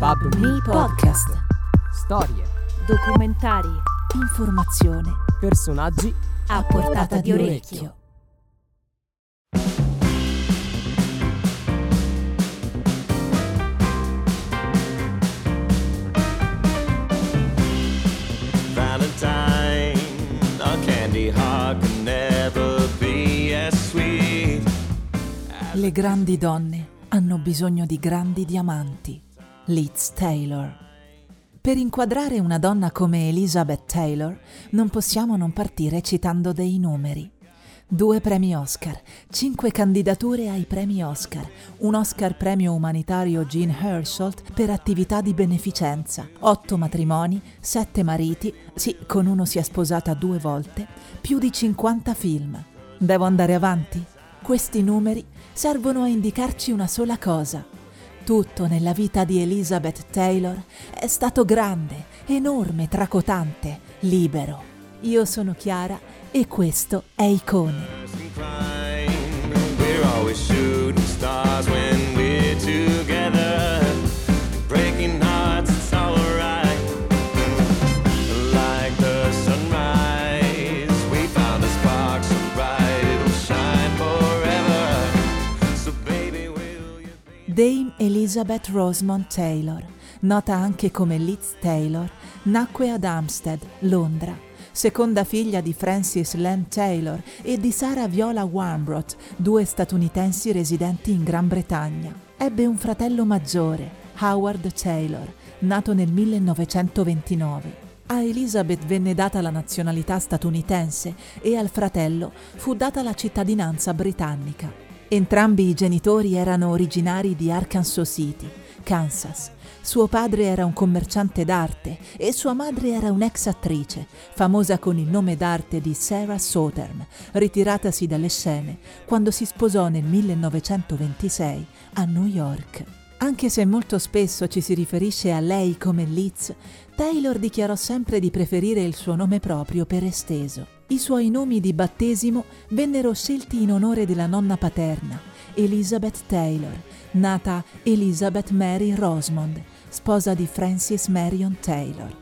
Pub Podcast. Storie. Documentari. Informazione. Personaggi. A portata di orecchio. Le grandi donne hanno bisogno di grandi diamanti. Liz Taylor. Per inquadrare una donna come Elizabeth Taylor non possiamo non partire citando dei numeri. Due premi Oscar, cinque candidature ai premi Oscar, un Oscar premio umanitario Jean Hersholt per attività di beneficenza, otto matrimoni, sette mariti, sì, con uno si è sposata due volte, più di 50 film. Devo andare avanti? Questi numeri servono a indicarci una sola cosa. Tutto nella vita di Elizabeth Taylor è stato grande, enorme, tracotante, libero. Io sono Chiara e questo è Icone. Dame Elizabeth Rosemont Taylor, nota anche come Liz Taylor, nacque ad Hampstead, Londra, seconda figlia di Francis Len Taylor e di Sarah Viola Warmbrough, due statunitensi residenti in Gran Bretagna. Ebbe un fratello maggiore, Howard Taylor, nato nel 1929. A Elizabeth venne data la nazionalità statunitense e al fratello fu data la cittadinanza britannica. Entrambi i genitori erano originari di Arkansas City, Kansas. Suo padre era un commerciante d'arte e sua madre era un'ex attrice, famosa con il nome d'arte di Sarah Southern, ritiratasi dalle scene quando si sposò nel 1926 a New York. Anche se molto spesso ci si riferisce a lei come Liz, Taylor dichiarò sempre di preferire il suo nome proprio per esteso. I suoi nomi di battesimo vennero scelti in onore della nonna paterna, Elizabeth Taylor, nata Elizabeth Mary Rosemond, sposa di Francis Marion Taylor.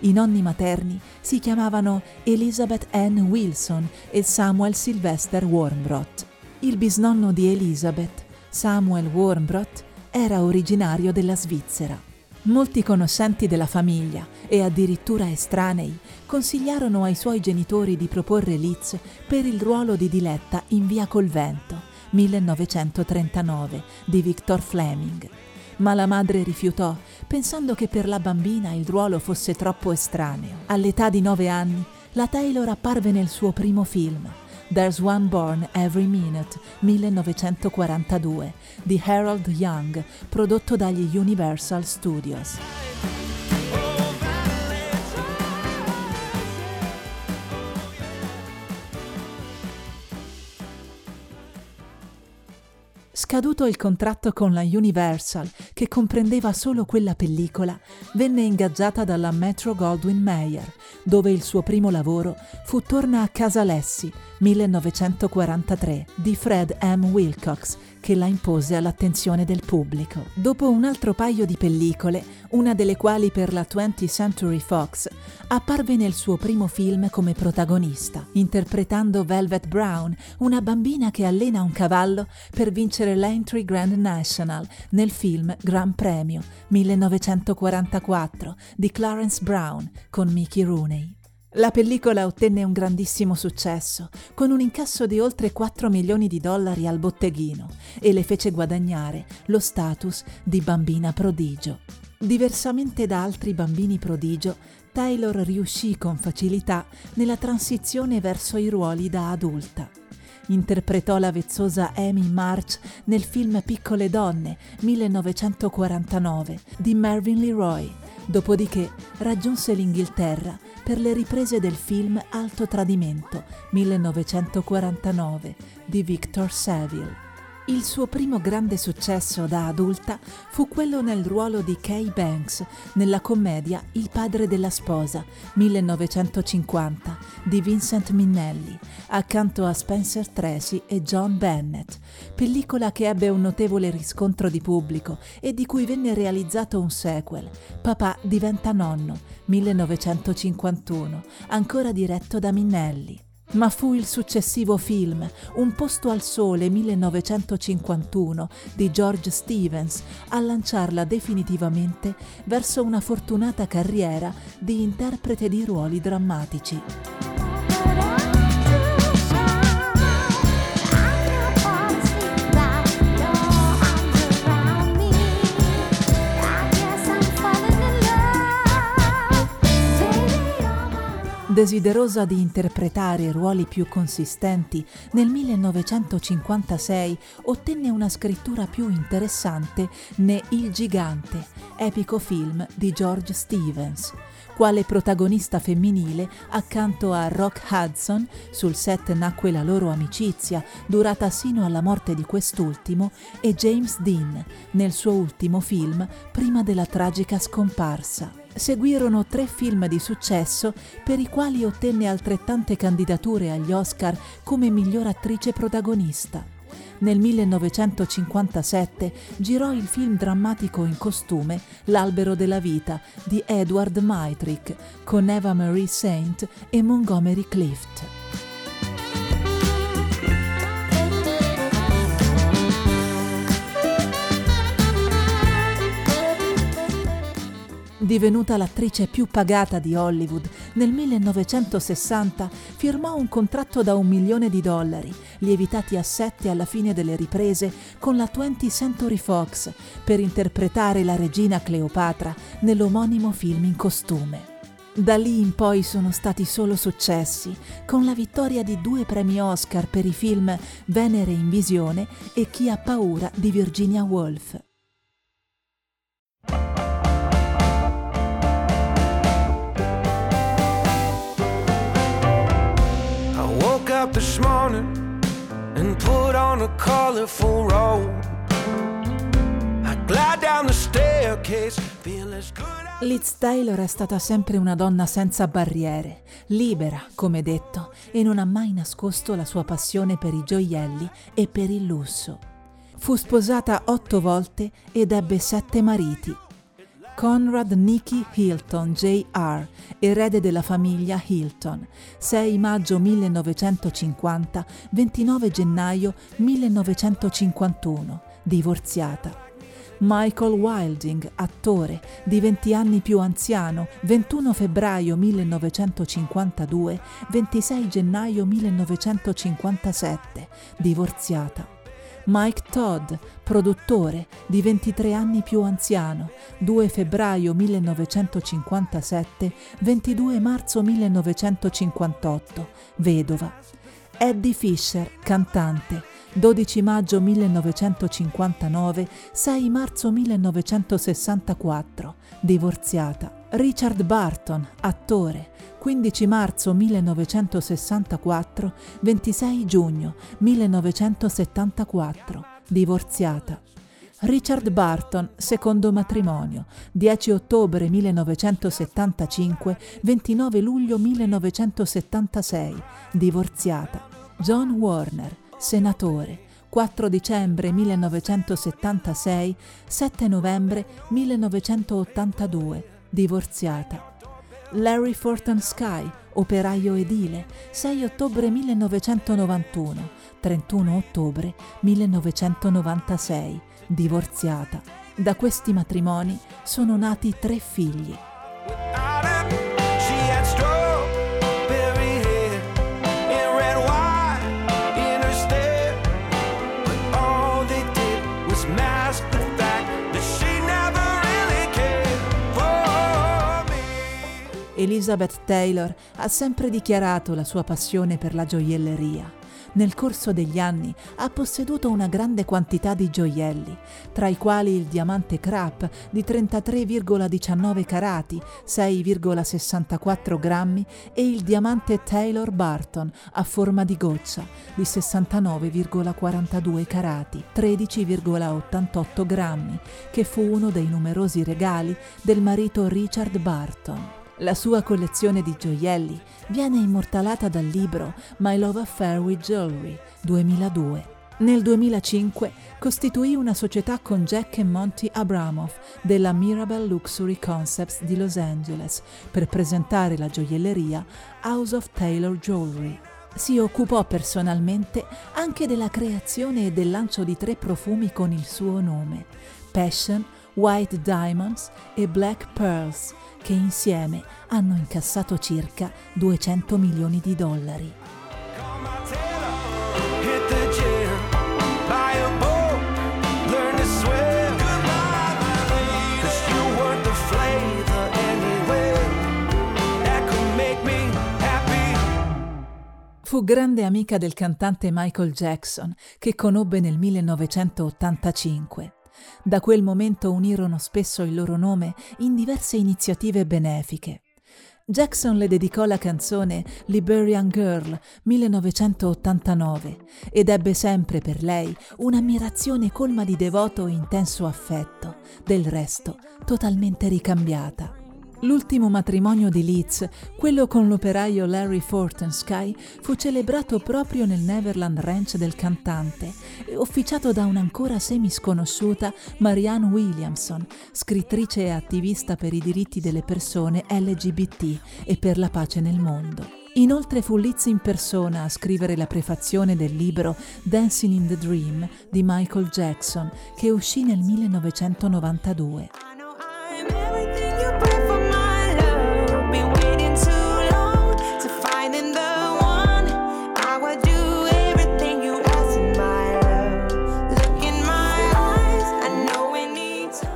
I nonni materni si chiamavano Elizabeth Ann Wilson e Samuel Sylvester Warmbrough. Il bisnonno di Elizabeth, Samuel Warmbrough, era originario della Svizzera. Molti conoscenti della famiglia e addirittura estranei consigliarono ai suoi genitori di proporre Liz per il ruolo di Diletta in Via col Vento, 1939, di Victor Fleming. Ma la madre rifiutò, pensando che per la bambina il ruolo fosse troppo estraneo. All'età di nove anni, la Taylor apparve nel suo primo film, There's One Born Every Minute, 1942, di Harold Young, prodotto dagli Universal Studios. Scaduto il contratto con la Universal, che comprendeva solo quella pellicola, venne ingaggiata dalla Metro Goldwyn Mayer, dove il suo primo lavoro fu Torna a casa Lessi, 1943, di Fred M. Wilcox, che la impose all'attenzione del pubblico. Dopo un altro paio di pellicole, una delle quali per la 20th Century Fox, apparve nel suo primo film come protagonista, interpretando Velvet Brown, una bambina che allena un cavallo per vincere l'Entry Grand National nel film Gran Premio 1944 di Clarence Brown con Mickey Rooney. La pellicola ottenne un grandissimo successo, con un incasso di oltre 4 milioni di dollari al botteghino e le fece guadagnare lo status di bambina prodigio. Diversamente da altri bambini prodigio, Taylor riuscì con facilità nella transizione verso i ruoli da adulta. Interpretò la vezzosa Amy March nel film Piccole donne 1949 di Mervyn Leroy. Dopodiché raggiunse l'Inghilterra per le riprese del film Alto Tradimento 1949 di Victor Saville. Il suo primo grande successo da adulta fu quello nel ruolo di Kay Banks nella commedia Il padre della sposa 1950 di Vincent Minnelli, accanto a Spencer Tracy e John Bennett, pellicola che ebbe un notevole riscontro di pubblico e di cui venne realizzato un sequel, Papà diventa nonno 1951, ancora diretto da Minnelli ma fu il successivo film Un posto al sole 1951 di George Stevens a lanciarla definitivamente verso una fortunata carriera di interprete di ruoli drammatici. Desiderosa di interpretare ruoli più consistenti, nel 1956 ottenne una scrittura più interessante ne Il gigante, epico film di George Stevens. Quale protagonista femminile, accanto a Rock Hudson, sul set nacque la loro amicizia, durata sino alla morte di quest'ultimo, e James Dean, nel suo ultimo film, prima della tragica scomparsa seguirono tre film di successo per i quali ottenne altrettante candidature agli Oscar come miglior attrice protagonista. Nel 1957 girò il film drammatico in costume L'albero della vita di Edward Maitrick con Eva Marie Saint e Montgomery Clift. Divenuta l'attrice più pagata di Hollywood, nel 1960 firmò un contratto da un milione di dollari, lievitati a sette alla fine delle riprese con la 20th Century Fox, per interpretare la regina Cleopatra nell'omonimo film in costume. Da lì in poi sono stati solo successi, con la vittoria di due premi Oscar per i film Venere in visione e Chi ha paura di Virginia Woolf. This morning and put on a colorful robe. I glide down the staircase, feel as good Liz Taylor è stata sempre una donna senza barriere, libera, come detto, e non ha mai nascosto la sua passione per i gioielli e per il lusso. Fu sposata otto volte ed ebbe sette mariti, Conrad Nicky Hilton Jr., erede della famiglia Hilton, 6 maggio 1950, 29 gennaio 1951, divorziata. Michael Wilding, attore, di 20 anni più anziano, 21 febbraio 1952, 26 gennaio 1957, divorziata. Mike Todd, produttore, di 23 anni più anziano, 2 febbraio 1957, 22 marzo 1958, vedova. Eddie Fisher, cantante, 12 maggio 1959, 6 marzo 1964, divorziata. Richard Barton, attore, 15 marzo 1964, 26 giugno 1974, divorziata. Richard Barton, secondo matrimonio, 10 ottobre 1975, 29 luglio 1976, divorziata. John Warner, senatore, 4 dicembre 1976, 7 novembre 1982, divorziata. Larry Forton Sky, operaio edile, 6 ottobre 1991, 31 ottobre 1996, divorziata. Da questi matrimoni sono nati tre figli. Elizabeth Taylor ha sempre dichiarato la sua passione per la gioielleria. Nel corso degli anni ha posseduto una grande quantità di gioielli, tra i quali il diamante Crap di 33,19 carati, 6,64 grammi e il diamante Taylor Barton a forma di goccia di 69,42 carati, 13,88 grammi, che fu uno dei numerosi regali del marito Richard Barton. La sua collezione di gioielli viene immortalata dal libro My Love Affair with Jewelry 2002. Nel 2005 costituì una società con Jack e Monty Abramoff della Mirabel Luxury Concepts di Los Angeles per presentare la gioielleria House of Taylor Jewelry. Si occupò personalmente anche della creazione e del lancio di tre profumi con il suo nome, Passion, White Diamonds e Black Pearls, che insieme hanno incassato circa 200 milioni di dollari. Fu grande amica del cantante Michael Jackson, che conobbe nel 1985. Da quel momento unirono spesso il loro nome in diverse iniziative benefiche. Jackson le dedicò la canzone Liberian Girl 1989 ed ebbe sempre per lei un'ammirazione colma di devoto e intenso affetto, del resto totalmente ricambiata. L'ultimo matrimonio di Leeds, quello con l'operaio Larry Fortensky, fu celebrato proprio nel Neverland Ranch del cantante officiato da un'ancora semi-sconosciuta Marianne Williamson, scrittrice e attivista per i diritti delle persone LGBT e per la pace nel mondo. Inoltre fu Leeds in persona a scrivere la prefazione del libro Dancing in the Dream di Michael Jackson, che uscì nel 1992.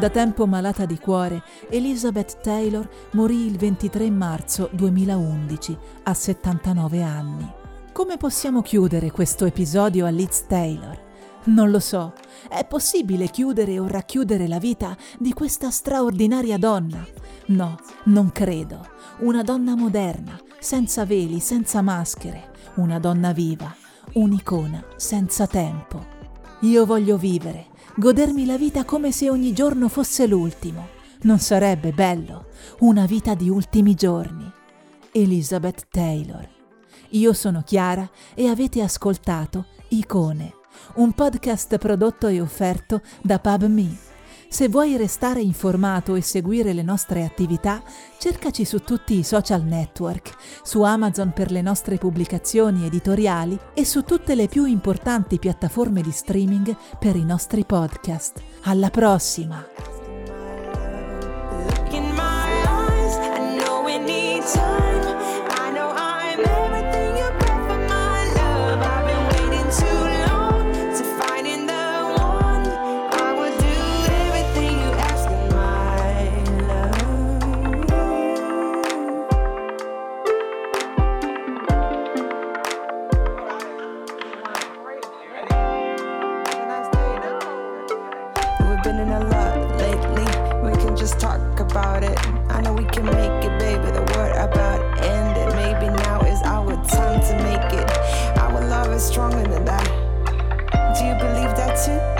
Da tempo malata di cuore, Elizabeth Taylor morì il 23 marzo 2011 a 79 anni. Come possiamo chiudere questo episodio a Liz Taylor? Non lo so. È possibile chiudere o racchiudere la vita di questa straordinaria donna? No, non credo. Una donna moderna, senza veli, senza maschere. Una donna viva, un'icona senza tempo. Io voglio vivere godermi la vita come se ogni giorno fosse l'ultimo. Non sarebbe bello? Una vita di ultimi giorni. Elizabeth Taylor. Io sono Chiara e avete ascoltato Icone, un podcast prodotto e offerto da PubMe se vuoi restare informato e seguire le nostre attività, cercaci su tutti i social network, su Amazon per le nostre pubblicazioni editoriali e su tutte le più importanti piattaforme di streaming per i nostri podcast. Alla prossima! learning a lot lately. We can just talk about it. I know we can make it, baby. The word about ended. Maybe now is our time to make it. Our love is stronger than that. Do you believe that too?